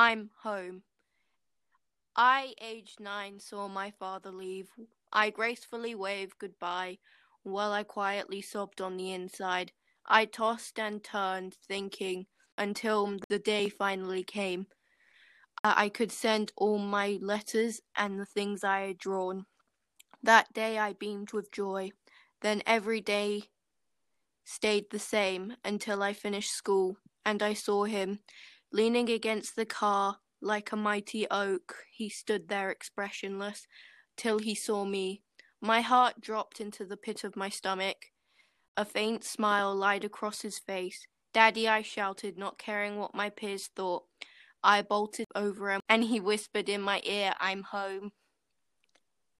I'm home. I, aged nine, saw my father leave. I gracefully waved goodbye while I quietly sobbed on the inside. I tossed and turned, thinking, until the day finally came. Uh, I could send all my letters and the things I had drawn. That day I beamed with joy. Then every day stayed the same until I finished school, and I saw him, leaning against the car like a mighty oak. He stood there expressionless till he saw me. My heart dropped into the pit of my stomach. A faint smile lied across his face. Daddy, I shouted, not caring what my peers thought. I bolted over him, and he whispered in my ear, I'm home.